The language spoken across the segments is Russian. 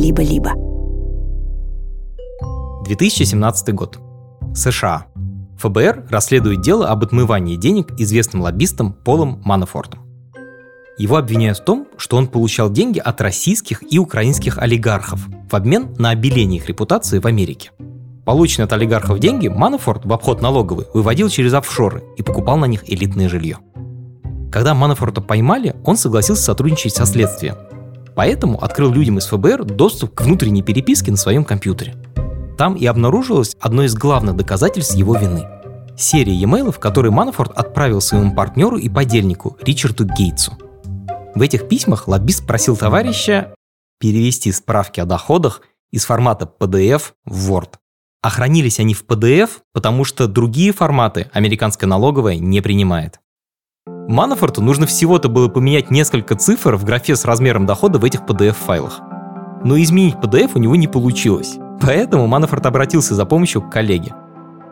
либо-либо. 2017 год. США. ФБР расследует дело об отмывании денег известным лоббистом Полом Манафортом. Его обвиняют в том, что он получал деньги от российских и украинских олигархов в обмен на обеление их репутации в Америке. Полученные от олигархов деньги Манафорт в обход налоговый выводил через офшоры и покупал на них элитное жилье. Когда Манафорта поймали, он согласился сотрудничать со следствием. Поэтому открыл людям из ФБР доступ к внутренней переписке на своем компьютере. Там и обнаружилось одно из главных доказательств его вины. Серия e-mailов, которые Манафорт отправил своему партнеру и подельнику Ричарду Гейтсу. В этих письмах лоббист просил товарища перевести справки о доходах из формата PDF в Word. А хранились они в PDF, потому что другие форматы американская налоговая не принимает. Манафорту нужно всего-то было поменять несколько цифр в графе с размером дохода в этих PDF-файлах. Но изменить PDF у него не получилось. Поэтому Манафорт обратился за помощью к коллеге.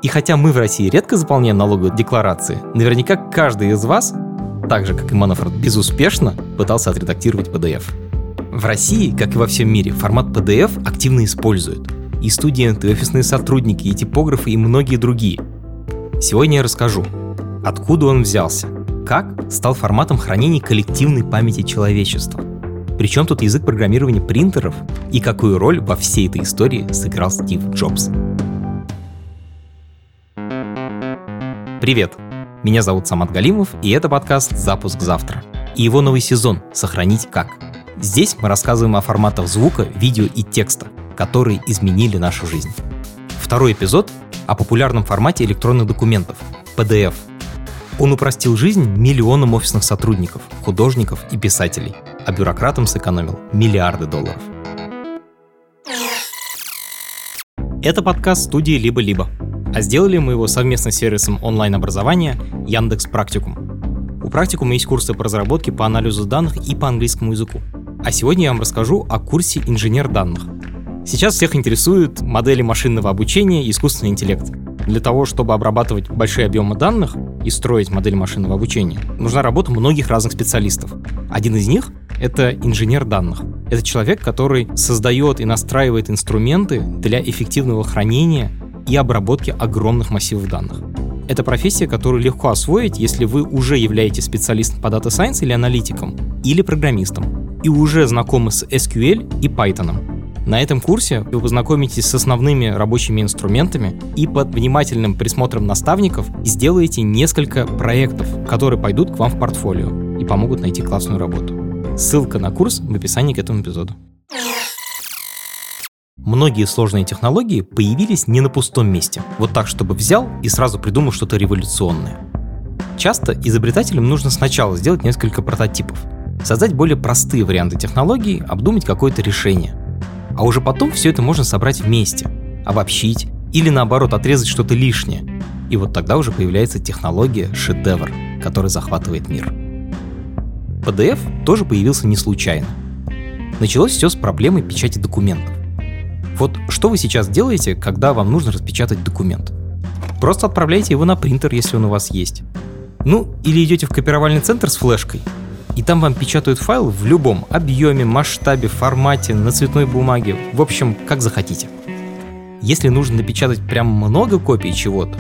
И хотя мы в России редко заполняем налоговые декларации, наверняка каждый из вас, так же как и Манафорт, безуспешно пытался отредактировать PDF. В России, как и во всем мире, формат PDF активно используют. И студенты, и офисные сотрудники, и типографы, и многие другие. Сегодня я расскажу, откуда он взялся, как стал форматом хранения коллективной памяти человечества – причем тут язык программирования принтеров и какую роль во всей этой истории сыграл Стив Джобс. Привет! Меня зовут Самат Галимов, и это подкаст «Запуск завтра». И его новый сезон «Сохранить как». Здесь мы рассказываем о форматах звука, видео и текста, которые изменили нашу жизнь. Второй эпизод о популярном формате электронных документов – PDF. Он упростил жизнь миллионам офисных сотрудников, художников и писателей – а бюрократам сэкономил миллиарды долларов. Это подкаст студии «Либо-либо», а сделали мы его совместно с сервисом онлайн-образования Яндекс Практикум. У Практикума есть курсы по разработке по анализу данных и по английскому языку. А сегодня я вам расскажу о курсе «Инженер данных». Сейчас всех интересуют модели машинного обучения и искусственный интеллект. Для того, чтобы обрабатывать большие объемы данных и строить модель машинного обучения, нужна работа многих разных специалистов. Один из них это инженер данных. Это человек, который создает и настраивает инструменты для эффективного хранения и обработки огромных массивов данных. Это профессия, которую легко освоить, если вы уже являетесь специалистом по Data Science или аналитиком, или программистом, и уже знакомы с SQL и Python. На этом курсе вы познакомитесь с основными рабочими инструментами и под внимательным присмотром наставников сделаете несколько проектов, которые пойдут к вам в портфолио и помогут найти классную работу. Ссылка на курс в описании к этому эпизоду. Многие сложные технологии появились не на пустом месте, вот так, чтобы взял и сразу придумал что-то революционное. Часто изобретателям нужно сначала сделать несколько прототипов, создать более простые варианты технологий, обдумать какое-то решение. А уже потом все это можно собрать вместе, обобщить или наоборот отрезать что-то лишнее. И вот тогда уже появляется технология шедевр, который захватывает мир. PDF тоже появился не случайно. Началось все с проблемы печати документов. Вот что вы сейчас делаете, когда вам нужно распечатать документ? Просто отправляете его на принтер, если он у вас есть. Ну, или идете в копировальный центр с флешкой, и там вам печатают файл в любом объеме, масштабе, формате, на цветной бумаге, в общем, как захотите. Если нужно напечатать прям много копий чего-то,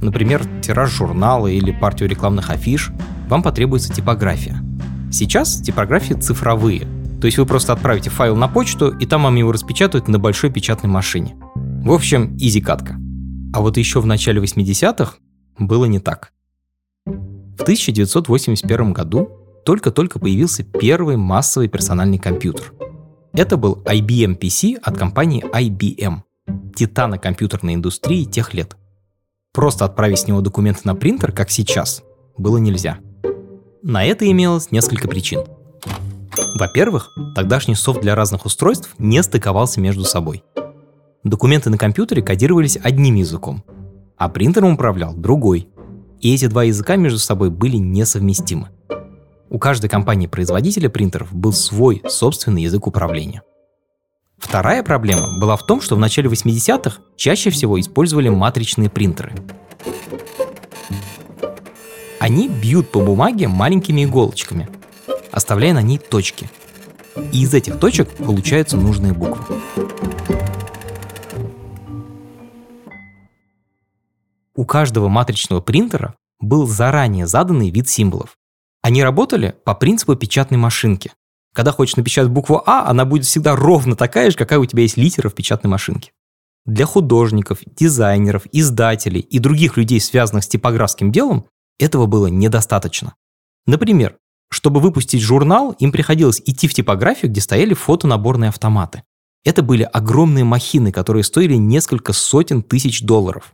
например, тираж журнала или партию рекламных афиш, вам потребуется типография. Сейчас типографии цифровые, то есть вы просто отправите файл на почту, и там вам его распечатают на большой печатной машине. В общем, изи катка. А вот еще в начале 80-х было не так. В 1981 году только-только появился первый массовый персональный компьютер. Это был IBM PC от компании IBM, титана компьютерной индустрии тех лет. Просто отправить с него документы на принтер, как сейчас, было нельзя – на это имелось несколько причин. Во-первых, тогдашний софт для разных устройств не стыковался между собой. Документы на компьютере кодировались одним языком, а принтером управлял другой. И эти два языка между собой были несовместимы. У каждой компании-производителя принтеров был свой собственный язык управления. Вторая проблема была в том, что в начале 80-х чаще всего использовали матричные принтеры. Они бьют по бумаге маленькими иголочками, оставляя на ней точки. и из этих точек получаются нужные буквы. У каждого матричного принтера был заранее заданный вид символов. Они работали по принципу печатной машинки. Когда хочешь напечатать букву А, она будет всегда ровно такая же, какая у тебя есть литера в печатной машинке. Для художников, дизайнеров, издателей и других людей, связанных с типографским делом, этого было недостаточно. Например, чтобы выпустить журнал, им приходилось идти в типографию, где стояли фотонаборные автоматы. Это были огромные махины, которые стоили несколько сотен тысяч долларов.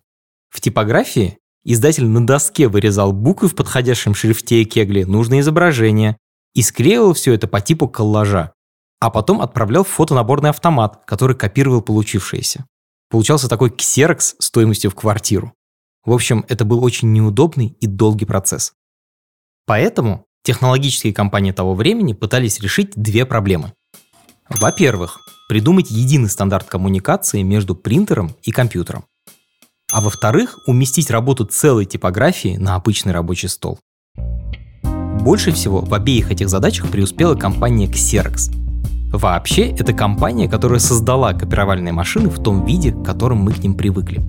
В типографии издатель на доске вырезал буквы в подходящем шрифте и кегле, нужное изображение, и склеивал все это по типу коллажа, а потом отправлял в фотонаборный автомат, который копировал получившееся. Получался такой ксерокс стоимостью в квартиру. В общем, это был очень неудобный и долгий процесс. Поэтому Технологические компании того времени пытались решить две проблемы. Во-первых, придумать единый стандарт коммуникации между принтером и компьютером. А во-вторых, уместить работу целой типографии на обычный рабочий стол. Больше всего в обеих этих задачах преуспела компания Xerox. Вообще, это компания, которая создала копировальные машины в том виде, к которым мы к ним привыкли.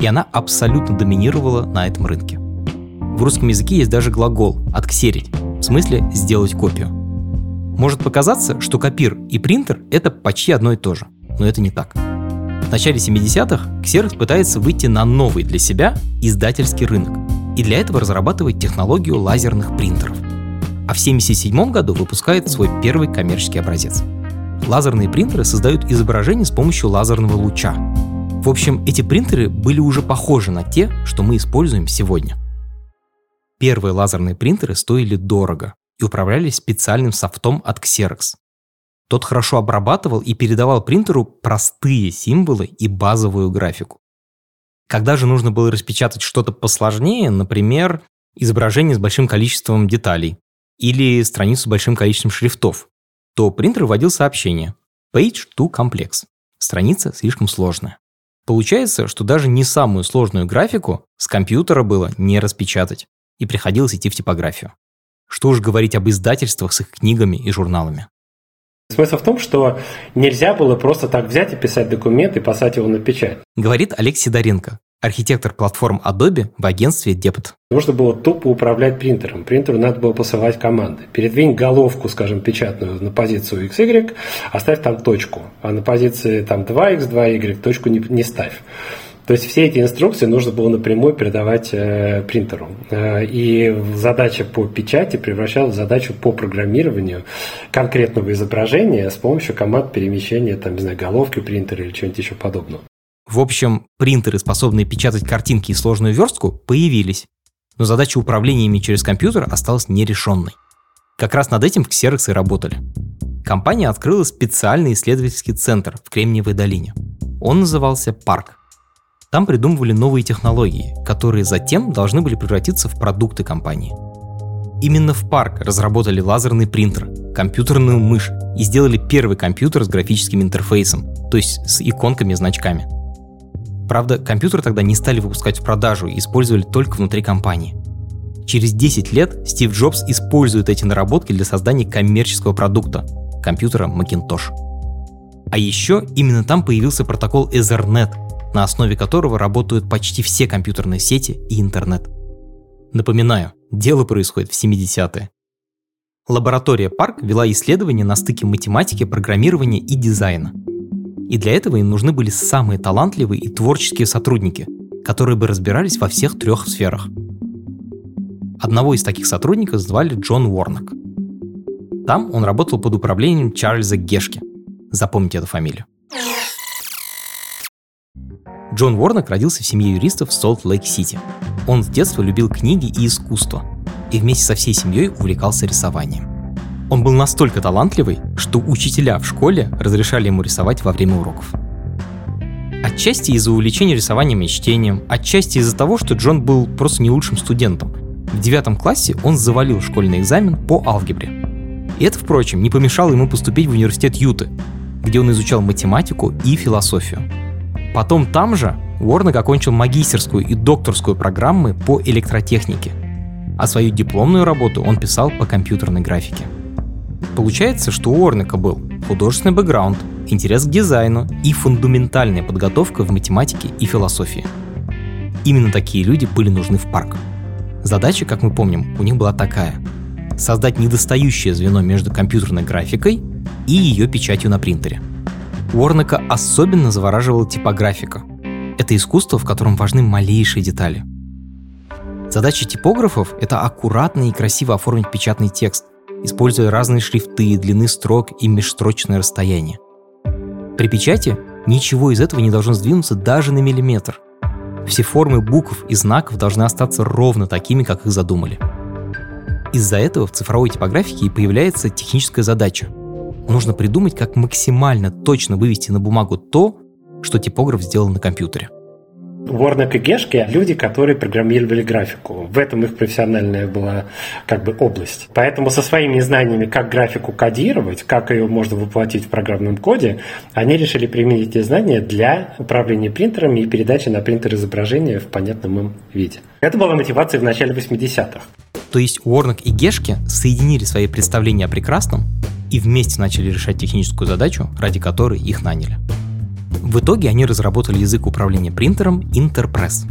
И она абсолютно доминировала на этом рынке. В русском языке есть даже глагол «отксерить», в смысле сделать копию. Может показаться, что копир и принтер — это почти одно и то же, но это не так. В начале 70-х Xerox пытается выйти на новый для себя издательский рынок, и для этого разрабатывает технологию лазерных принтеров. А в 1977 году выпускает свой первый коммерческий образец. Лазерные принтеры создают изображение с помощью лазерного луча. В общем, эти принтеры были уже похожи на те, что мы используем сегодня. Первые лазерные принтеры стоили дорого и управлялись специальным софтом от Xerox. Тот хорошо обрабатывал и передавал принтеру простые символы и базовую графику. Когда же нужно было распечатать что-то посложнее, например, изображение с большим количеством деталей или страницу с большим количеством шрифтов, то принтер вводил сообщение «Page to complex» – страница слишком сложная. Получается, что даже не самую сложную графику с компьютера было не распечатать и приходилось идти в типографию. Что уж говорить об издательствах с их книгами и журналами. Смысл в том, что нельзя было просто так взять и писать документ и послать его на печать. Говорит Олег Сидоренко, архитектор платформ Adobe в агентстве Depot. Нужно было тупо управлять принтером. Принтеру надо было посылать команды. Передвинь головку, скажем, печатную на позицию XY, оставь там точку. А на позиции там 2x, 2y точку не, не ставь. То есть все эти инструкции нужно было напрямую передавать э, принтеру. Э, и задача по печати превращалась в задачу по программированию конкретного изображения с помощью команд перемещения, там, не знаю, головки принтера или чего-нибудь еще подобного. В общем, принтеры, способные печатать картинки и сложную верстку, появились. Но задача управления ими через компьютер осталась нерешенной. Как раз над этим в Xerox и работали. Компания открыла специальный исследовательский центр в Кремниевой долине. Он назывался «Парк». Там придумывали новые технологии, которые затем должны были превратиться в продукты компании. Именно в Парк разработали лазерный принтер, компьютерную мышь и сделали первый компьютер с графическим интерфейсом, то есть с иконками и значками. Правда, компьютер тогда не стали выпускать в продажу и использовали только внутри компании. Через 10 лет Стив Джобс использует эти наработки для создания коммерческого продукта – компьютера Macintosh. А еще именно там появился протокол Ethernet, на основе которого работают почти все компьютерные сети и интернет. Напоминаю, дело происходит в 70-е. Лаборатория Парк вела исследования на стыке математики, программирования и дизайна. И для этого им нужны были самые талантливые и творческие сотрудники, которые бы разбирались во всех трех сферах. Одного из таких сотрудников звали Джон Уорнок. Там он работал под управлением Чарльза Гешки. Запомните эту фамилию. Джон Уорнок родился в семье юристов в Солт-Лейк-Сити. Он с детства любил книги и искусство, и вместе со всей семьей увлекался рисованием. Он был настолько талантливый, что учителя в школе разрешали ему рисовать во время уроков. Отчасти из-за увлечения рисованием и чтением, отчасти из-за того, что Джон был просто не лучшим студентом. В девятом классе он завалил школьный экзамен по алгебре. И это, впрочем, не помешало ему поступить в университет Юты, где он изучал математику и философию. Потом там же Уорнек окончил магистерскую и докторскую программы по электротехнике, а свою дипломную работу он писал по компьютерной графике. Получается, что у Орника был художественный бэкграунд, интерес к дизайну и фундаментальная подготовка в математике и философии. Именно такие люди были нужны в парк. Задача, как мы помним, у них была такая – создать недостающее звено между компьютерной графикой и ее печатью на принтере. Уорнека особенно завораживала типографика. Это искусство, в котором важны малейшие детали. Задача типографов — это аккуратно и красиво оформить печатный текст, используя разные шрифты, длины строк и межстрочное расстояние. При печати ничего из этого не должно сдвинуться даже на миллиметр. Все формы букв и знаков должны остаться ровно такими, как их задумали. Из-за этого в цифровой типографике и появляется техническая задача. Нужно придумать, как максимально точно вывести на бумагу то, что типограф сделал на компьютере – Ворнек и Гешки – люди, которые программировали графику. В этом их профессиональная была как бы область. Поэтому со своими знаниями, как графику кодировать, как ее можно воплотить в программном коде, они решили применить эти знания для управления принтерами и передачи на принтер изображения в понятном им виде. Это была мотивация в начале 80-х. То есть Уорнок и Гешки соединили свои представления о прекрасном и вместе начали решать техническую задачу, ради которой их наняли. В итоге они разработали язык управления принтером Interpress.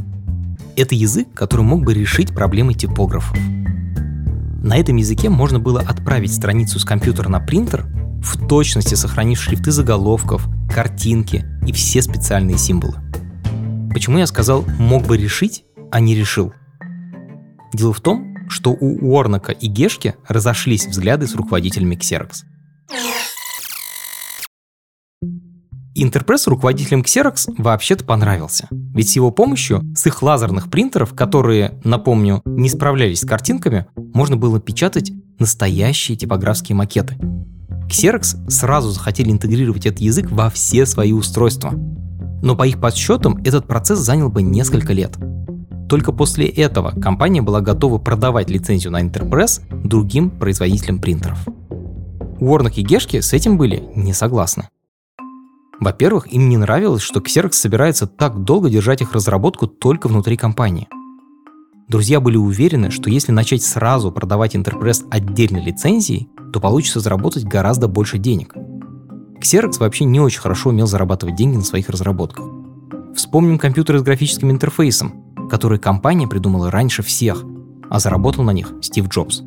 Это язык, который мог бы решить проблемы типографов. На этом языке можно было отправить страницу с компьютера на принтер, в точности сохранив шрифты заголовков, картинки и все специальные символы. Почему я сказал «мог бы решить», а не решил? Дело в том, что у Уорнака и Гешки разошлись взгляды с руководителями Xerox. Интерпресс руководителям Xerox вообще-то понравился. Ведь с его помощью, с их лазерных принтеров, которые, напомню, не справлялись с картинками, можно было печатать настоящие типографские макеты. Xerox сразу захотели интегрировать этот язык во все свои устройства. Но по их подсчетам этот процесс занял бы несколько лет. Только после этого компания была готова продавать лицензию на Enterprise другим производителям принтеров. Уорнок и Гешки с этим были не согласны. Во-первых, им не нравилось, что Xerox собирается так долго держать их разработку только внутри компании. Друзья были уверены, что если начать сразу продавать Enterprise отдельной лицензией, то получится заработать гораздо больше денег. Xerox вообще не очень хорошо умел зарабатывать деньги на своих разработках. Вспомним компьютеры с графическим интерфейсом, которые компания придумала раньше всех, а заработал на них Стив Джобс.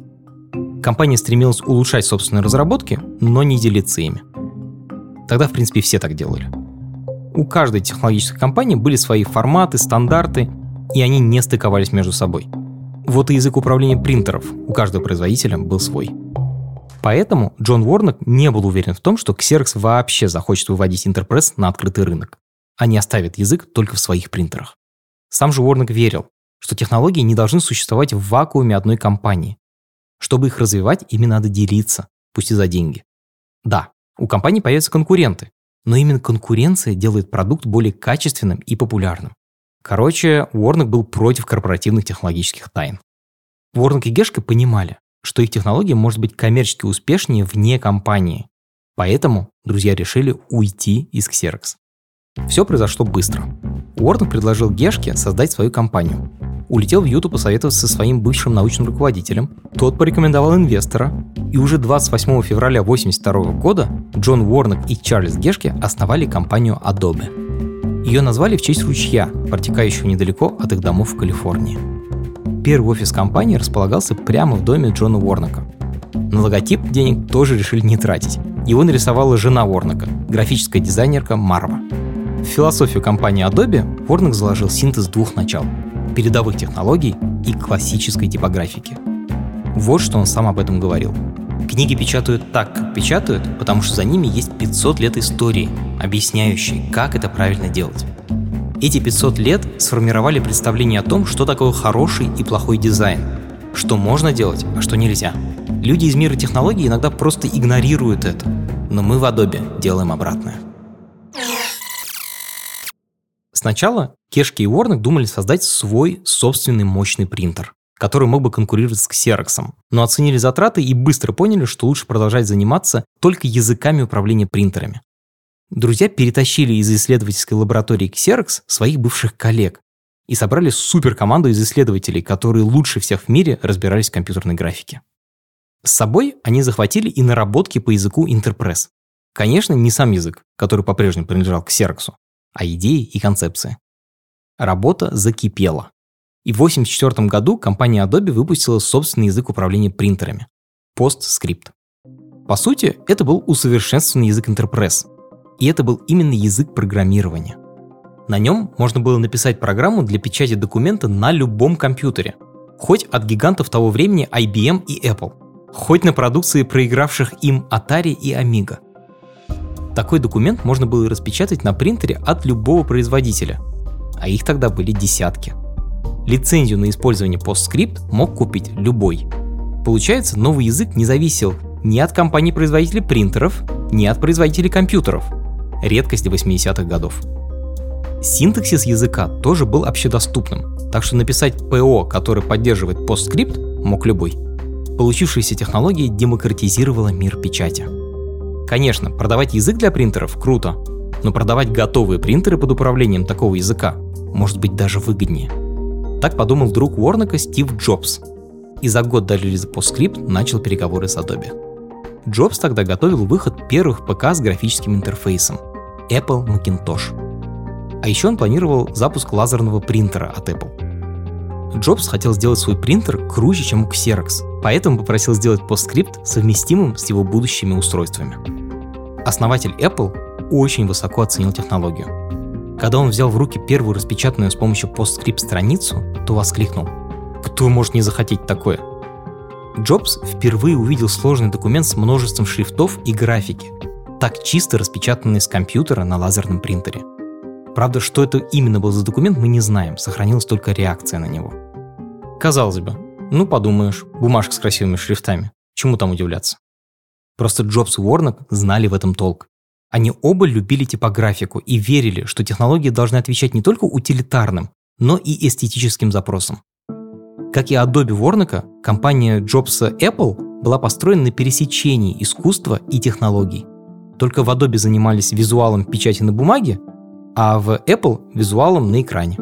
Компания стремилась улучшать собственные разработки, но не делиться ими. Тогда, в принципе, все так делали. У каждой технологической компании были свои форматы, стандарты, и они не стыковались между собой. Вот и язык управления принтеров у каждого производителя был свой. Поэтому Джон Уорнок не был уверен в том, что Xerox вообще захочет выводить Интерпресс на открытый рынок, а не оставит язык только в своих принтерах. Сам же Уорнок верил, что технологии не должны существовать в вакууме одной компании. Чтобы их развивать, ими надо делиться, пусть и за деньги. Да, у компании появятся конкуренты, но именно конкуренция делает продукт более качественным и популярным. Короче, Уорнок был против корпоративных технологических тайн. Уорнок и Гешка понимали, что их технология может быть коммерчески успешнее вне компании. Поэтому друзья решили уйти из Xerox. Все произошло быстро. Уорнок предложил Гешке создать свою компанию, улетел в Юту посоветоваться со своим бывшим научным руководителем. Тот порекомендовал инвестора. И уже 28 февраля 1982 года Джон Уорнок и Чарльз Гешке основали компанию Adobe. Ее назвали в честь ручья, протекающего недалеко от их домов в Калифорнии. Первый офис компании располагался прямо в доме Джона Уорнака. На логотип денег тоже решили не тратить. Его нарисовала жена Уорнака, графическая дизайнерка Марва. В философию компании Adobe Уорнак заложил синтез двух начал – передовых технологий и классической типографики. Вот что он сам об этом говорил. Книги печатают так, как печатают, потому что за ними есть 500 лет истории, объясняющей, как это правильно делать. Эти 500 лет сформировали представление о том, что такое хороший и плохой дизайн, что можно делать, а что нельзя. Люди из мира технологий иногда просто игнорируют это, но мы в Adobe делаем обратное. Сначала Кешки и Уорнек думали создать свой собственный мощный принтер, который мог бы конкурировать с Xerox, но оценили затраты и быстро поняли, что лучше продолжать заниматься только языками управления принтерами. Друзья перетащили из исследовательской лаборатории Xerox своих бывших коллег и собрали суперкоманду из исследователей, которые лучше всех в мире разбирались в компьютерной графике. С собой они захватили и наработки по языку Interpress. Конечно, не сам язык, который по-прежнему принадлежал к Xerox, а идеи и концепции. Работа закипела. И в 1984 году компания Adobe выпустила собственный язык управления принтерами – PostScript. По сути, это был усовершенствованный язык Interpress. И это был именно язык программирования. На нем можно было написать программу для печати документа на любом компьютере, хоть от гигантов того времени IBM и Apple, хоть на продукции проигравших им Atari и Amiga. Такой документ можно было распечатать на принтере от любого производителя, а их тогда были десятки. Лицензию на использование PostScript мог купить любой. Получается, новый язык не зависел ни от компаний-производителей принтеров, ни от производителей компьютеров. Редкость для 80-х годов. Синтаксис языка тоже был общедоступным, так что написать ПО, который поддерживает PostScript, мог любой. Получившаяся технология демократизировала мир печати. Конечно, продавать язык для принтеров круто, но продавать готовые принтеры под управлением такого языка может быть даже выгоднее. Так подумал друг Уорнека Стив Джобс. И за год до релиза PostScript начал переговоры с Adobe. Джобс тогда готовил выход первых ПК с графическим интерфейсом – Apple Macintosh. А еще он планировал запуск лазерного принтера от Apple. Джобс хотел сделать свой принтер круче, чем у Xerox, поэтому попросил сделать PostScript совместимым с его будущими устройствами. Основатель Apple очень высоко оценил технологию. Когда он взял в руки первую распечатанную с помощью PostScript страницу, то воскликнул «Кто может не захотеть такое?» Джобс впервые увидел сложный документ с множеством шрифтов и графики, так чисто распечатанный с компьютера на лазерном принтере. Правда, что это именно был за документ, мы не знаем, сохранилась только реакция на него. Казалось бы, ну подумаешь, бумажка с красивыми шрифтами, чему там удивляться? Просто Джобс и Уорнок знали в этом толк. Они оба любили типографику и верили, что технологии должны отвечать не только утилитарным, но и эстетическим запросам. Как и Adobe Ворнека, компания Джобса Apple была построена на пересечении искусства и технологий. Только в Adobe занимались визуалом печати на бумаге, а в Apple – визуалом на экране.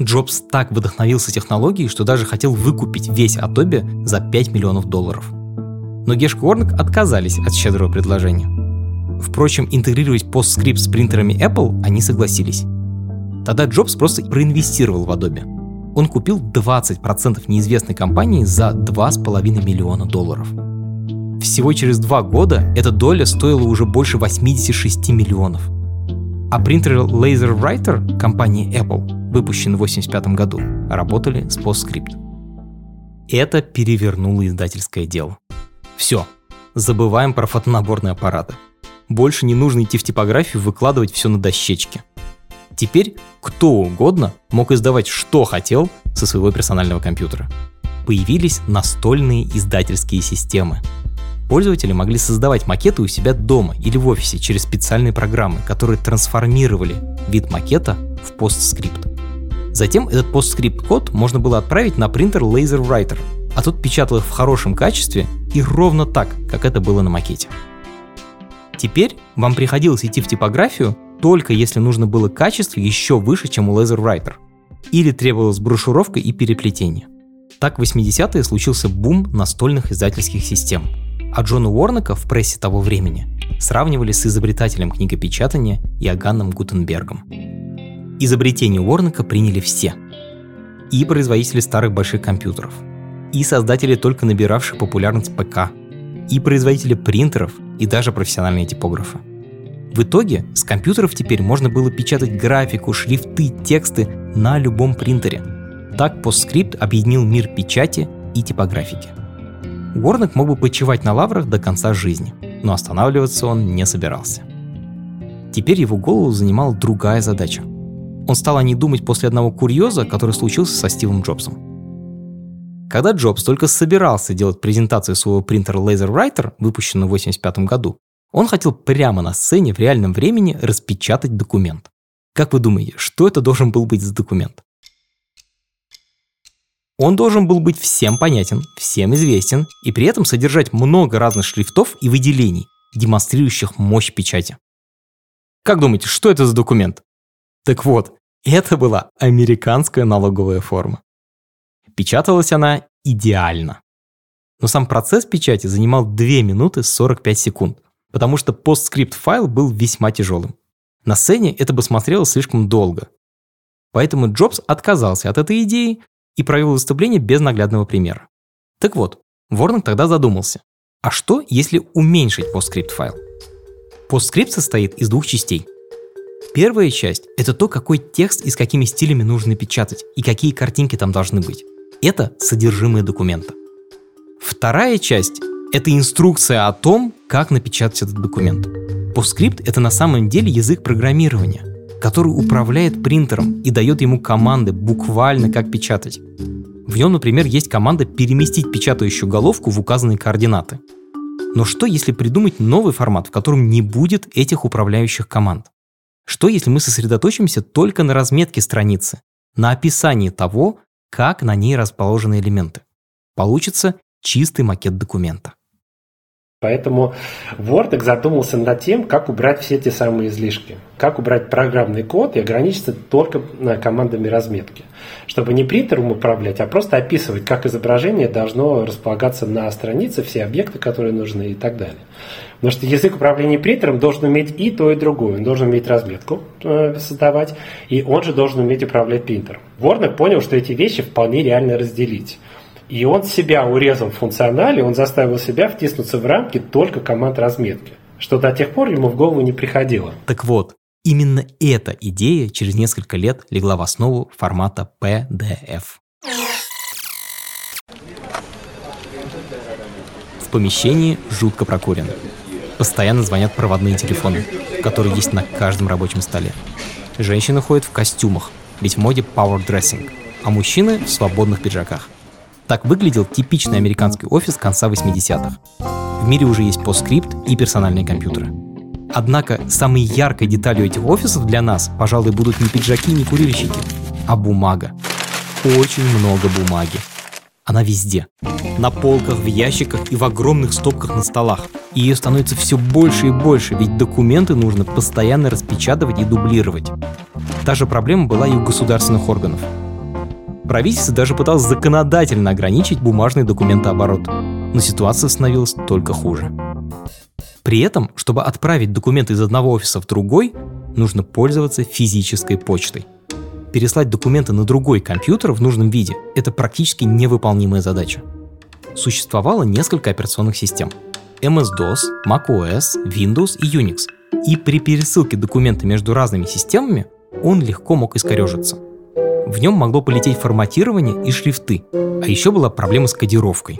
Джобс так вдохновился технологией, что даже хотел выкупить весь Adobe за 5 миллионов долларов. Но Геш Уорнек отказались от щедрого предложения. Впрочем, интегрировать PostScript с принтерами Apple они согласились. Тогда Джобс просто проинвестировал в Adobe – он купил 20% неизвестной компании за 2,5 миллиона долларов. Всего через два года эта доля стоила уже больше 86 миллионов. А принтеры LaserWriter компании Apple, выпущенный в 1985 году, работали с PostScript. Это перевернуло издательское дело. Все, забываем про фотонаборные аппараты. Больше не нужно идти в типографию выкладывать все на дощечке – Теперь кто угодно мог издавать что хотел со своего персонального компьютера. Появились настольные издательские системы. Пользователи могли создавать макеты у себя дома или в офисе через специальные программы, которые трансформировали вид макета в постскрипт. Затем этот постскрипт-код можно было отправить на принтер LaserWriter, а тот печатал их в хорошем качестве и ровно так, как это было на макете. Теперь вам приходилось идти в типографию только если нужно было качество еще выше, чем у LaserWriter. Или требовалась брошюровка и переплетение. Так в 80-е случился бум настольных издательских систем. А Джона Уорнека в прессе того времени сравнивали с изобретателем книгопечатания Иоганном Гутенбергом. Изобретение Уорнека приняли все. И производители старых больших компьютеров, и создатели только набиравших популярность ПК, и производители принтеров, и даже профессиональные типографы – в итоге с компьютеров теперь можно было печатать графику, шрифты, тексты на любом принтере. Так PostScript объединил мир печати и типографики. Уорнек мог бы почивать на лаврах до конца жизни, но останавливаться он не собирался. Теперь его голову занимала другая задача. Он стал о ней думать после одного курьеза, который случился со Стивом Джобсом. Когда Джобс только собирался делать презентацию своего принтера LaserWriter, выпущенного в 1985 году, он хотел прямо на сцене в реальном времени распечатать документ. Как вы думаете, что это должен был быть за документ? Он должен был быть всем понятен, всем известен и при этом содержать много разных шрифтов и выделений, демонстрирующих мощь печати. Как думаете, что это за документ? Так вот, это была американская налоговая форма. Печаталась она идеально. но сам процесс печати занимал 2 минуты 45 секунд, потому что постскрипт файл был весьма тяжелым. На сцене это бы смотрелось слишком долго. Поэтому Джобс отказался от этой идеи и провел выступление без наглядного примера. Так вот, Ворнок тогда задумался, а что, если уменьшить постскрипт файл? Постскрипт состоит из двух частей. Первая часть – это то, какой текст и с какими стилями нужно печатать, и какие картинки там должны быть. Это содержимое документа. Вторая часть – это инструкция о том, как напечатать этот документ. PostScript — это на самом деле язык программирования, который управляет принтером и дает ему команды буквально как печатать. В нем, например, есть команда переместить печатающую головку в указанные координаты. Но что, если придумать новый формат, в котором не будет этих управляющих команд? Что, если мы сосредоточимся только на разметке страницы, на описании того, как на ней расположены элементы? Получится чистый макет документа. Поэтому Word задумался над тем, как убрать все те самые излишки. Как убрать программный код и ограничиться только командами разметки. Чтобы не принтером управлять, а просто описывать, как изображение должно располагаться на странице, все объекты, которые нужны и так далее. Потому что язык управления принтером должен уметь и то, и другое. Он должен уметь разметку э, создавать, и он же должен уметь управлять принтером. Ворнер понял, что эти вещи вполне реально разделить. И он себя урезал в функционале, он заставил себя втиснуться в рамки только команд разметки, что до тех пор ему в голову не приходило. Так вот, именно эта идея через несколько лет легла в основу формата PDF. В помещении жутко прокурено. Постоянно звонят проводные телефоны, которые есть на каждом рабочем столе. Женщины ходят в костюмах, ведь в моде power dressing, а мужчины в свободных пиджаках – так выглядел типичный американский офис конца 80-х. В мире уже есть постскрипт и персональные компьютеры. Однако самой яркой деталью этих офисов для нас, пожалуй, будут не пиджаки, не курильщики, а бумага. Очень много бумаги. Она везде. На полках, в ящиках и в огромных стопках на столах. И ее становится все больше и больше, ведь документы нужно постоянно распечатывать и дублировать. Та же проблема была и у государственных органов. Правительство даже пыталось законодательно ограничить бумажный документооборот, но ситуация становилась только хуже. При этом, чтобы отправить документы из одного офиса в другой, нужно пользоваться физической почтой. Переслать документы на другой компьютер в нужном виде – это практически невыполнимая задача. Существовало несколько операционных систем – MS-DOS, macOS, Windows и Unix. И при пересылке документа между разными системами он легко мог искорежиться – в нем могло полететь форматирование и шрифты. А еще была проблема с кодировкой.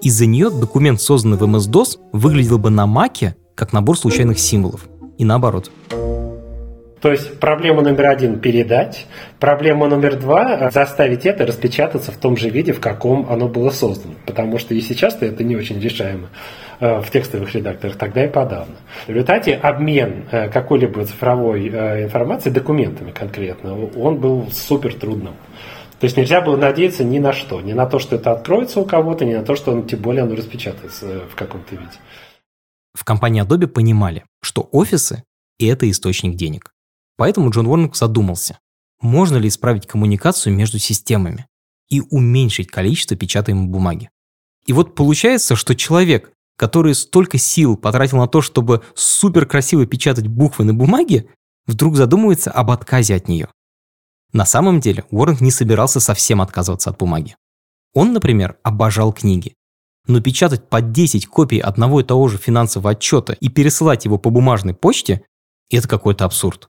Из-за нее документ, созданный в MS-DOS, выглядел бы на Маке как набор случайных символов. И наоборот. То есть проблема номер один – передать. Проблема номер два – заставить это распечататься в том же виде, в каком оно было создано. Потому что и сейчас-то это не очень решаемо э, в текстовых редакторах, тогда и подавно. В результате обмен э, какой-либо цифровой э, информацией, документами конкретно, он был супер трудным. То есть нельзя было надеяться ни на что. Ни на то, что это откроется у кого-то, ни на то, что он, тем более оно распечатается в каком-то виде. В компании Adobe понимали, что офисы – это источник денег. Поэтому Джон Уорнок задумался, можно ли исправить коммуникацию между системами и уменьшить количество печатаемой бумаги. И вот получается, что человек, который столько сил потратил на то, чтобы супер красиво печатать буквы на бумаге, вдруг задумывается об отказе от нее. На самом деле Уорнок не собирался совсем отказываться от бумаги. Он, например, обожал книги. Но печатать по 10 копий одного и того же финансового отчета и пересылать его по бумажной почте – это какой-то абсурд.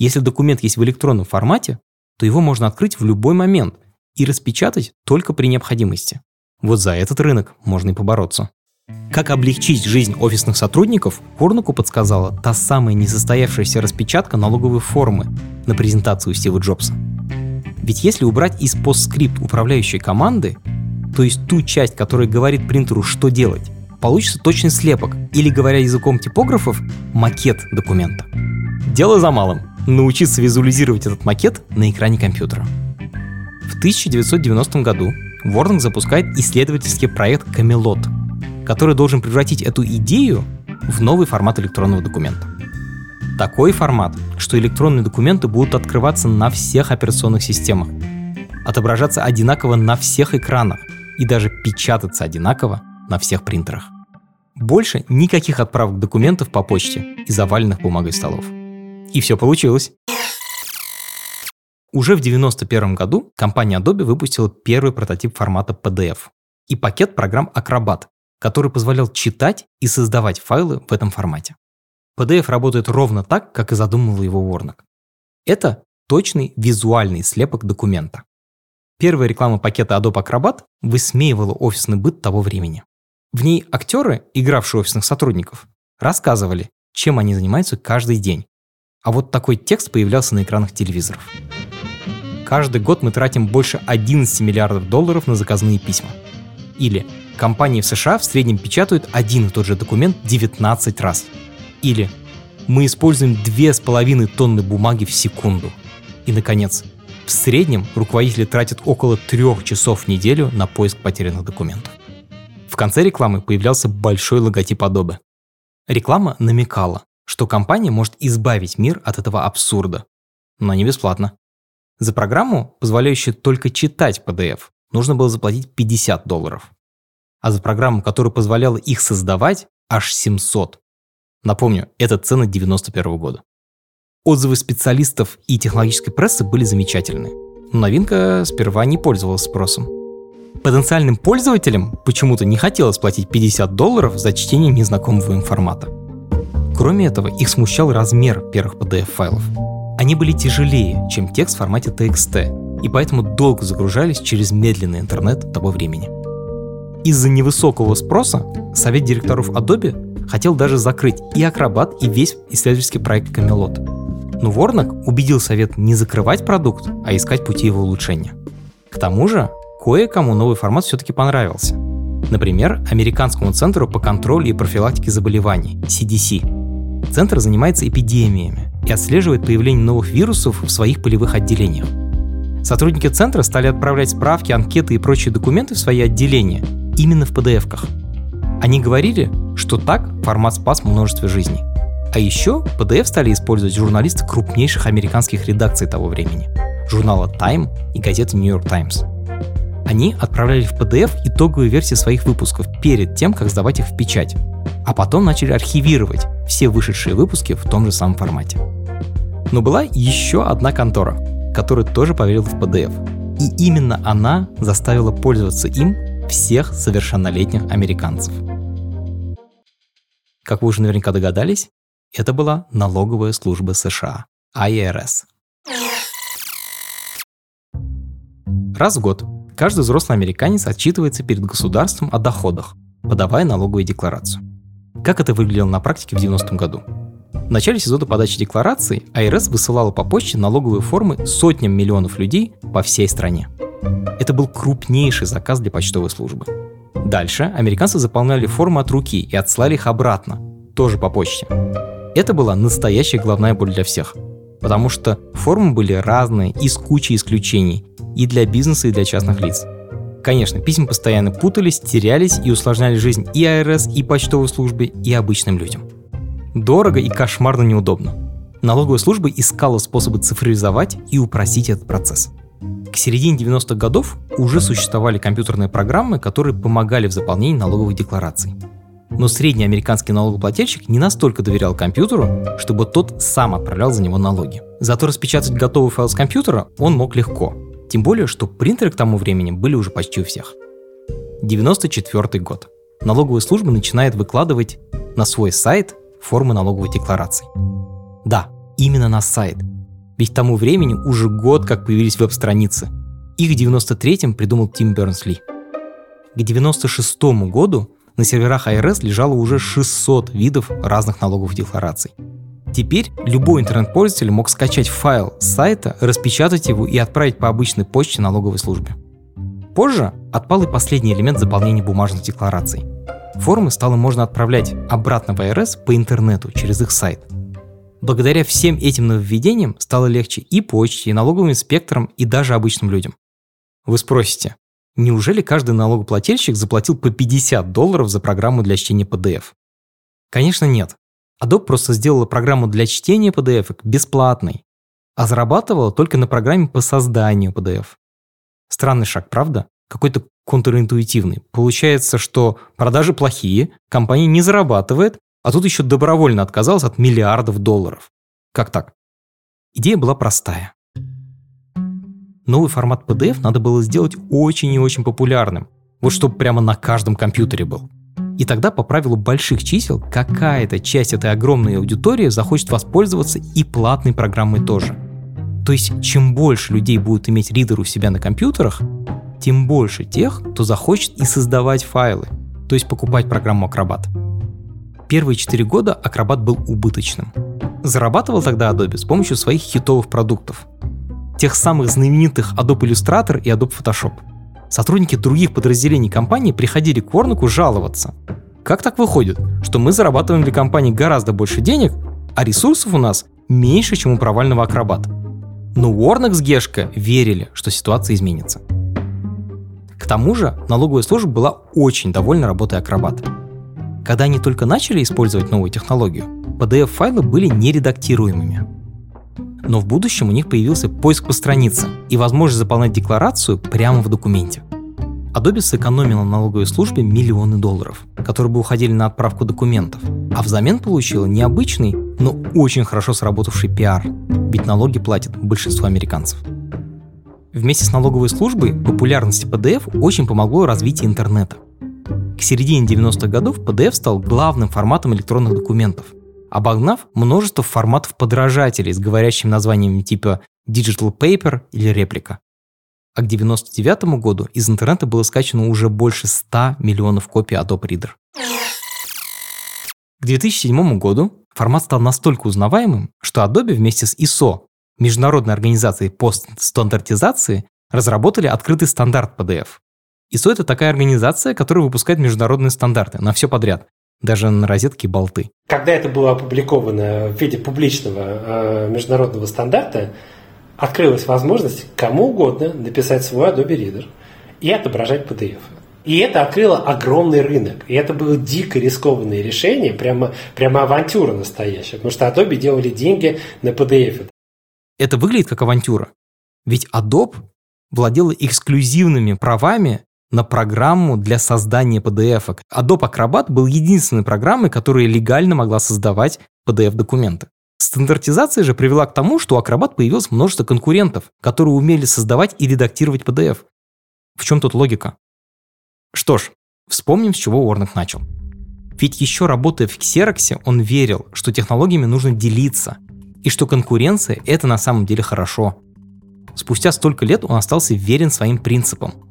Если документ есть в электронном формате, то его можно открыть в любой момент и распечатать только при необходимости. Вот за этот рынок можно и побороться. Как облегчить жизнь офисных сотрудников, Корнуку подсказала та самая несостоявшаяся распечатка налоговой формы на презентацию Стива Джобса. Ведь если убрать из постскрипт управляющей команды, то есть ту часть, которая говорит принтеру, что делать, получится точный слепок, или, говоря языком типографов, макет документа. Дело за малым научиться визуализировать этот макет на экране компьютера. В 1990 году Ворнинг запускает исследовательский проект Camelot, который должен превратить эту идею в новый формат электронного документа. Такой формат, что электронные документы будут открываться на всех операционных системах, отображаться одинаково на всех экранах и даже печататься одинаково на всех принтерах. Больше никаких отправок документов по почте и заваленных бумагой столов. И все получилось. Уже в 1991 году компания Adobe выпустила первый прототип формата PDF и пакет программ Acrobat, который позволял читать и создавать файлы в этом формате. PDF работает ровно так, как и задумывал его Warnock. Это точный визуальный слепок документа. Первая реклама пакета Adobe Acrobat высмеивала офисный быт того времени. В ней актеры, игравшие офисных сотрудников, рассказывали, чем они занимаются каждый день. А вот такой текст появлялся на экранах телевизоров. Каждый год мы тратим больше 11 миллиардов долларов на заказные письма. Или компании в США в среднем печатают один и тот же документ 19 раз. Или мы используем 2,5 тонны бумаги в секунду. И, наконец, в среднем руководители тратят около трех часов в неделю на поиск потерянных документов. В конце рекламы появлялся большой логотип Adobe. Реклама намекала, что компания может избавить мир от этого абсурда, но не бесплатно. За программу, позволяющую только читать PDF, нужно было заплатить 50 долларов. А за программу, которая позволяла их создавать, аж 700. Напомню, это цены 91 года. Отзывы специалистов и технологической прессы были замечательные. Но новинка сперва не пользовалась спросом. Потенциальным пользователям почему-то не хотелось платить 50 долларов за чтение незнакомого формата. Кроме этого, их смущал размер первых PDF-файлов. Они были тяжелее, чем текст в формате TXT, и поэтому долго загружались через медленный интернет того времени. Из-за невысокого спроса совет директоров Adobe хотел даже закрыть и Acrobat, и весь исследовательский проект Camelot. Но Ворнок убедил совет не закрывать продукт, а искать пути его улучшения. К тому же, кое-кому новый формат все-таки понравился. Например, Американскому центру по контролю и профилактике заболеваний, CDC, Центр занимается эпидемиями и отслеживает появление новых вирусов в своих полевых отделениях. Сотрудники центра стали отправлять справки, анкеты и прочие документы в свои отделения именно в PDF-ках. Они говорили, что так формат спас множество жизней. А еще PDF стали использовать журналисты крупнейших американских редакций того времени – журнала Time и газеты New York Times. Они отправляли в PDF итоговые версии своих выпусков перед тем, как сдавать их в печать, а потом начали архивировать все вышедшие выпуски в том же самом формате. Но была еще одна контора, которая тоже поверила в PDF. И именно она заставила пользоваться им всех совершеннолетних американцев. Как вы уже наверняка догадались, это была налоговая служба США, IRS. Раз в год каждый взрослый американец отчитывается перед государством о доходах, подавая налоговую декларацию. Как это выглядело на практике в 90-м году? В начале сезона подачи деклараций АРС высылала по почте налоговые формы сотням миллионов людей по всей стране. Это был крупнейший заказ для почтовой службы. Дальше американцы заполняли формы от руки и отслали их обратно, тоже по почте. Это была настоящая головная боль для всех, потому что формы были разные и с кучей исключений и для бизнеса, и для частных лиц – Конечно, письма постоянно путались, терялись и усложняли жизнь и АРС, и почтовой службе, и обычным людям. Дорого и кошмарно неудобно. Налоговая служба искала способы цифровизовать и упростить этот процесс. К середине 90-х годов уже существовали компьютерные программы, которые помогали в заполнении налоговых деклараций. Но средний американский налогоплательщик не настолько доверял компьютеру, чтобы тот сам отправлял за него налоги. Зато распечатать готовый файл с компьютера он мог легко, тем более, что принтеры к тому времени были уже почти у всех. 94 год. Налоговая служба начинает выкладывать на свой сайт формы налоговой декларации. Да, именно на сайт. Ведь к тому времени уже год как появились веб-страницы. Их в 93-м придумал Тим Бернс-Ли. К 96 году на серверах IRS лежало уже 600 видов разных налоговых деклараций. Теперь любой интернет-пользователь мог скачать файл с сайта, распечатать его и отправить по обычной почте налоговой службе. Позже отпал и последний элемент заполнения бумажных деклараций. Формы стало можно отправлять обратно в АРС по интернету через их сайт. Благодаря всем этим нововведениям стало легче и почте, и налоговым инспекторам, и даже обычным людям. Вы спросите, неужели каждый налогоплательщик заплатил по 50 долларов за программу для чтения PDF? Конечно нет. Adobe просто сделала программу для чтения PDF бесплатной, а зарабатывала только на программе по созданию PDF. Странный шаг, правда? какой-то контринтуитивный. Получается, что продажи плохие, компания не зарабатывает, а тут еще добровольно отказалась от миллиардов долларов. Как так? Идея была простая. Новый формат PDF надо было сделать очень и очень популярным. Вот чтобы прямо на каждом компьютере был. И тогда по правилу больших чисел какая-то часть этой огромной аудитории захочет воспользоваться и платной программой тоже. То есть чем больше людей будет иметь ридер у себя на компьютерах, тем больше тех, кто захочет и создавать файлы, то есть покупать программу Acrobat. Первые 4 года Acrobat был убыточным. Зарабатывал тогда Adobe с помощью своих хитовых продуктов. Тех самых знаменитых Adobe Illustrator и Adobe Photoshop. Сотрудники других подразделений компании приходили к Ворнику жаловаться. Как так выходит, что мы зарабатываем для компании гораздо больше денег, а ресурсов у нас меньше, чем у провального Acrobat? Но Warnock с Гешко верили, что ситуация изменится. К тому же налоговая служба была очень довольна работой Acrobat. Когда они только начали использовать новую технологию, PDF-файлы были нередактируемыми. Но в будущем у них появился поиск по странице и возможность заполнять декларацию прямо в документе. Adobe сэкономила налоговой службе миллионы долларов, которые бы уходили на отправку документов, а взамен получила необычный, но очень хорошо сработавший пиар, ведь налоги платят большинство американцев. Вместе с налоговой службой популярности PDF очень помогло развитие интернета – к середине 90-х годов PDF стал главным форматом электронных документов, обогнав множество форматов подражателей с говорящим названиями типа Digital Paper или реплика. А к 1999 году из интернета было скачано уже больше 100 миллионов копий Adobe Reader. К 2007 году формат стал настолько узнаваемым, что Adobe вместе с ISO, Международной организацией по стандартизации, разработали открытый стандарт PDF. ISO — это такая организация, которая выпускает международные стандарты на все подряд, даже на розетки и болты. Когда это было опубликовано в виде публичного э, международного стандарта, открылась возможность кому угодно написать свой Adobe Reader и отображать PDF. И это открыло огромный рынок. И это было дико рискованное решение, прямо, прямо авантюра настоящая. Потому что Adobe делали деньги на PDF. Это выглядит как авантюра. Ведь Adobe владела эксклюзивными правами на программу для создания PDF. -ок. Adobe Acrobat был единственной программой, которая легально могла создавать PDF-документы. Стандартизация же привела к тому, что у Acrobat появилось множество конкурентов, которые умели создавать и редактировать PDF. В чем тут логика? Что ж, вспомним, с чего Уорнок начал. Ведь еще работая в Xerox, он верил, что технологиями нужно делиться, и что конкуренция – это на самом деле хорошо. Спустя столько лет он остался верен своим принципам –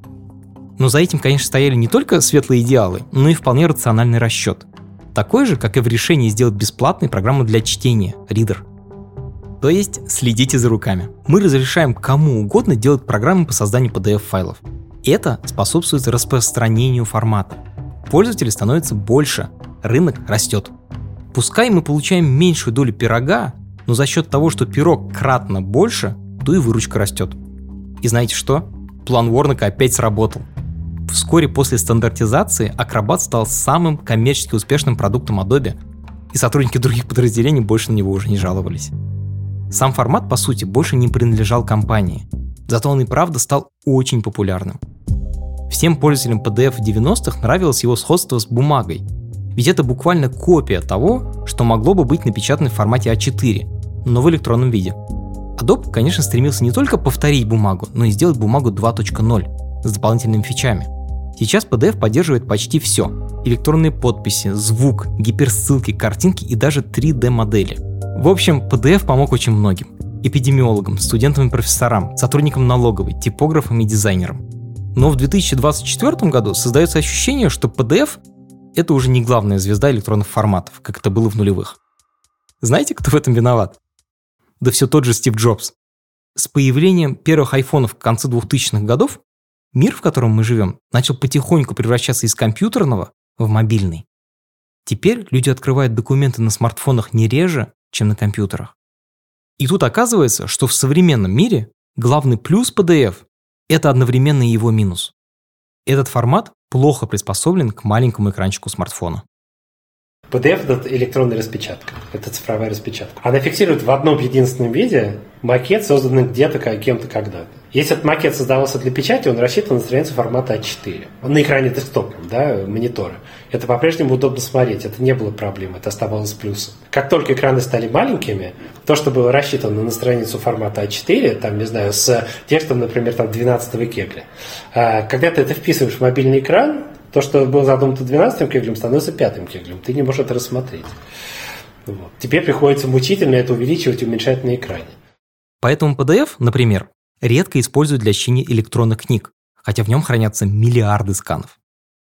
но за этим, конечно, стояли не только светлые идеалы, но и вполне рациональный расчет. Такой же, как и в решении сделать бесплатную программу для чтения, Reader. То есть следите за руками. Мы разрешаем кому угодно делать программы по созданию PDF-файлов. Это способствует распространению формата. Пользователей становится больше, рынок растет. Пускай мы получаем меньшую долю пирога, но за счет того, что пирог кратно больше, то и выручка растет. И знаете что? План Уорнака опять сработал. Вскоре после стандартизации Acrobat стал самым коммерчески успешным продуктом Adobe, и сотрудники других подразделений больше на него уже не жаловались. Сам формат, по сути, больше не принадлежал компании, зато он и правда стал очень популярным. Всем пользователям PDF в 90-х нравилось его сходство с бумагой, ведь это буквально копия того, что могло бы быть напечатано в формате А4, но в электронном виде. Adobe, конечно, стремился не только повторить бумагу, но и сделать бумагу 2.0 с дополнительными фичами – Сейчас PDF поддерживает почти все. Электронные подписи, звук, гиперссылки, картинки и даже 3D-модели. В общем, PDF помог очень многим. Эпидемиологам, студентам и профессорам, сотрудникам налоговой, типографам и дизайнерам. Но в 2024 году создается ощущение, что PDF — это уже не главная звезда электронных форматов, как это было в нулевых. Знаете, кто в этом виноват? Да все тот же Стив Джобс. С появлением первых айфонов к концу 2000-х годов Мир, в котором мы живем, начал потихоньку превращаться из компьютерного в мобильный. Теперь люди открывают документы на смартфонах не реже, чем на компьютерах. И тут оказывается, что в современном мире главный плюс PDF – это одновременно его минус. Этот формат плохо приспособлен к маленькому экранчику смартфона. PDF – это электронная распечатка, это цифровая распечатка. Она фиксирует в одном единственном виде макет, созданный где-то кем-то когда-то. Если этот макет создавался для печати, он рассчитан на страницу формата А4. На экране десктопном, да, монитора. Это по-прежнему удобно смотреть, это не было проблем, это оставалось плюсом. Как только экраны стали маленькими, то, что было рассчитано на страницу формата А4, там, не знаю, с текстом, например, там 12 кегля, а, когда ты это вписываешь в мобильный экран, то, что было задумано 12 кеглем, становится пятым кеглем. Ты не можешь это рассмотреть. Вот. Тебе приходится мучительно это увеличивать и уменьшать на экране. Поэтому PDF, например, редко используют для чтения электронных книг, хотя в нем хранятся миллиарды сканов.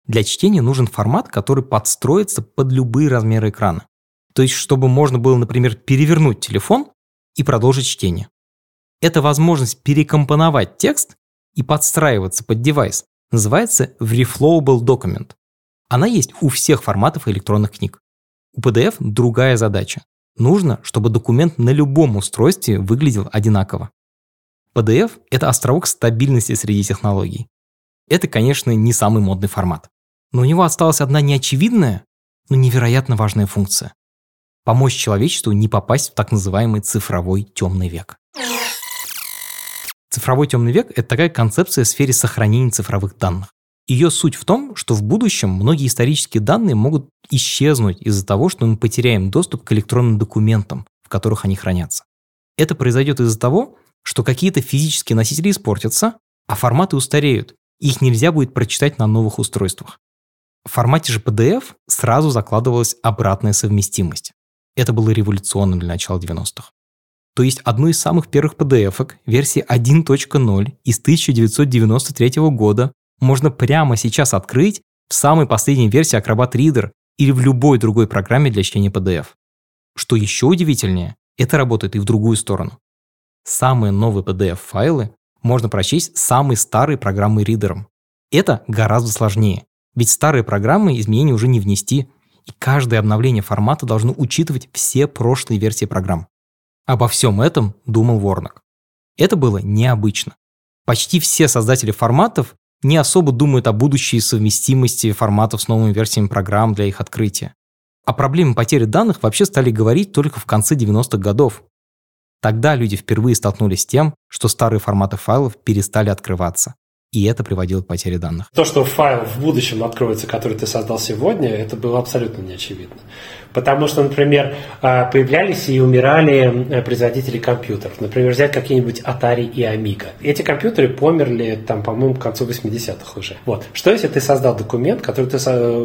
Для чтения нужен формат, который подстроится под любые размеры экрана. То есть, чтобы можно было, например, перевернуть телефон и продолжить чтение. Это возможность перекомпоновать текст и подстраиваться под девайс называется Reflowable Document. Она есть у всех форматов электронных книг. У PDF другая задача. Нужно, чтобы документ на любом устройстве выглядел одинаково. PDF – это островок стабильности среди технологий. Это, конечно, не самый модный формат. Но у него осталась одна неочевидная, но невероятно важная функция – помочь человечеству не попасть в так называемый цифровой темный век. Цифровой темный век – это такая концепция в сфере сохранения цифровых данных. Ее суть в том, что в будущем многие исторические данные могут исчезнуть из-за того, что мы потеряем доступ к электронным документам, в которых они хранятся. Это произойдет из-за того, что какие-то физические носители испортятся, а форматы устареют, их нельзя будет прочитать на новых устройствах. В формате же PDF сразу закладывалась обратная совместимость. Это было революционным для начала 90-х то есть одну из самых первых PDF версии 1.0 из 1993 года можно прямо сейчас открыть в самой последней версии Acrobat Reader или в любой другой программе для чтения PDF. Что еще удивительнее, это работает и в другую сторону. Самые новые PDF-файлы можно прочесть самой старой программой ридером. Это гораздо сложнее, ведь старые программы изменений уже не внести, и каждое обновление формата должно учитывать все прошлые версии программ. Обо всем этом думал Ворнок. Это было необычно. Почти все создатели форматов не особо думают о будущей совместимости форматов с новыми версиями программ для их открытия. О проблеме потери данных вообще стали говорить только в конце 90-х годов. Тогда люди впервые столкнулись с тем, что старые форматы файлов перестали открываться и это приводило к потере данных. То, что файл в будущем откроется, который ты создал сегодня, это было абсолютно неочевидно. Потому что, например, а, появлялись и умирали э, производители компьютеров. Например, взять какие-нибудь Atari и Amiga. Эти компьютеры померли, там, по-моему, к концу 80-х уже. Вот. Что если ты создал документ, который, ты,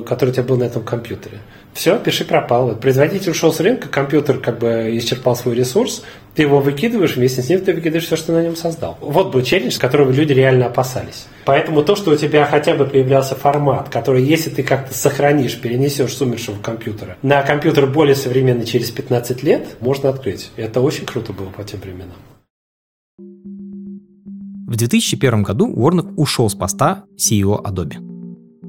который у тебя был на этом компьютере? Все, пиши пропал. Производитель ушел с рынка, компьютер как бы исчерпал свой ресурс, ты его выкидываешь, вместе с ним ты выкидываешь все, что на нем создал. Вот был челлендж, которого люди реально опасались. Поэтому то, что у тебя хотя бы появлялся формат, который, если ты как-то сохранишь, перенесешь с умершего компьютера на компьютер более современный через 15 лет, можно открыть. Это очень круто было по тем временам. В 2001 году Уорнок ушел с поста CEO Adobe.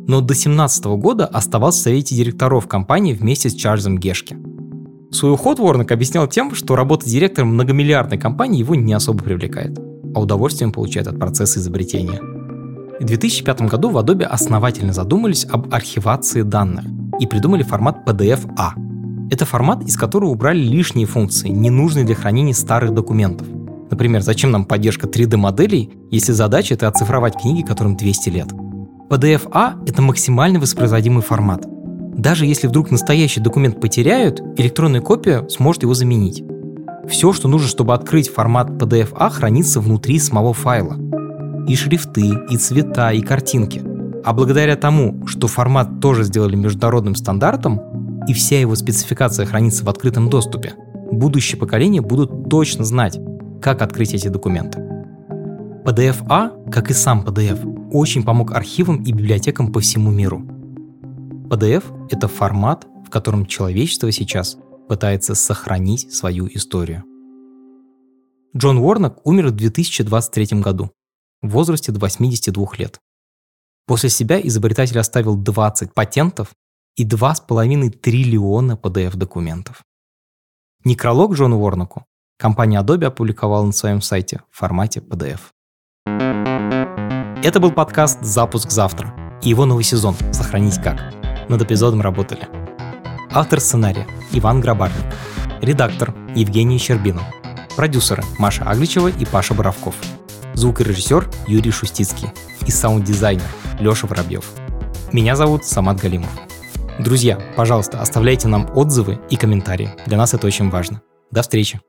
Но до 2017 года оставался в совете директоров компании вместе с Чарльзом Гешки – Свой уход Ворнок объяснял тем, что работа директором многомиллиардной компании его не особо привлекает, а удовольствие он получает от процесса изобретения. В 2005 году в Adobe основательно задумались об архивации данных и придумали формат PDF-A. Это формат, из которого убрали лишние функции, ненужные для хранения старых документов. Например, зачем нам поддержка 3D-моделей, если задача — это оцифровать книги, которым 200 лет? PDF-A — это максимально воспроизводимый формат — даже если вдруг настоящий документ потеряют, электронная копия сможет его заменить. Все, что нужно, чтобы открыть формат PDF-A, хранится внутри самого файла. И шрифты, и цвета, и картинки. А благодаря тому, что формат тоже сделали международным стандартом, и вся его спецификация хранится в открытом доступе, будущее поколение будут точно знать, как открыть эти документы. PDF-A, как и сам PDF, очень помог архивам и библиотекам по всему миру – PDF — это формат, в котором человечество сейчас пытается сохранить свою историю. Джон Уорнок умер в 2023 году в возрасте до 82 лет. После себя изобретатель оставил 20 патентов и 2,5 триллиона PDF-документов. Некролог Джону Уорнаку компания Adobe опубликовала на своем сайте в формате PDF. Это был подкаст «Запуск завтра» и его новый сезон «Сохранить как» над эпизодом работали Автор сценария Иван Грабарник. Редактор Евгений Щербинов. Продюсеры Маша Агличева и Паша Боровков. Звукорежиссер Юрий Шустицкий. И саунд-дизайнер Леша Воробьев. Меня зовут Самат Галимов. Друзья, пожалуйста, оставляйте нам отзывы и комментарии. Для нас это очень важно. До встречи!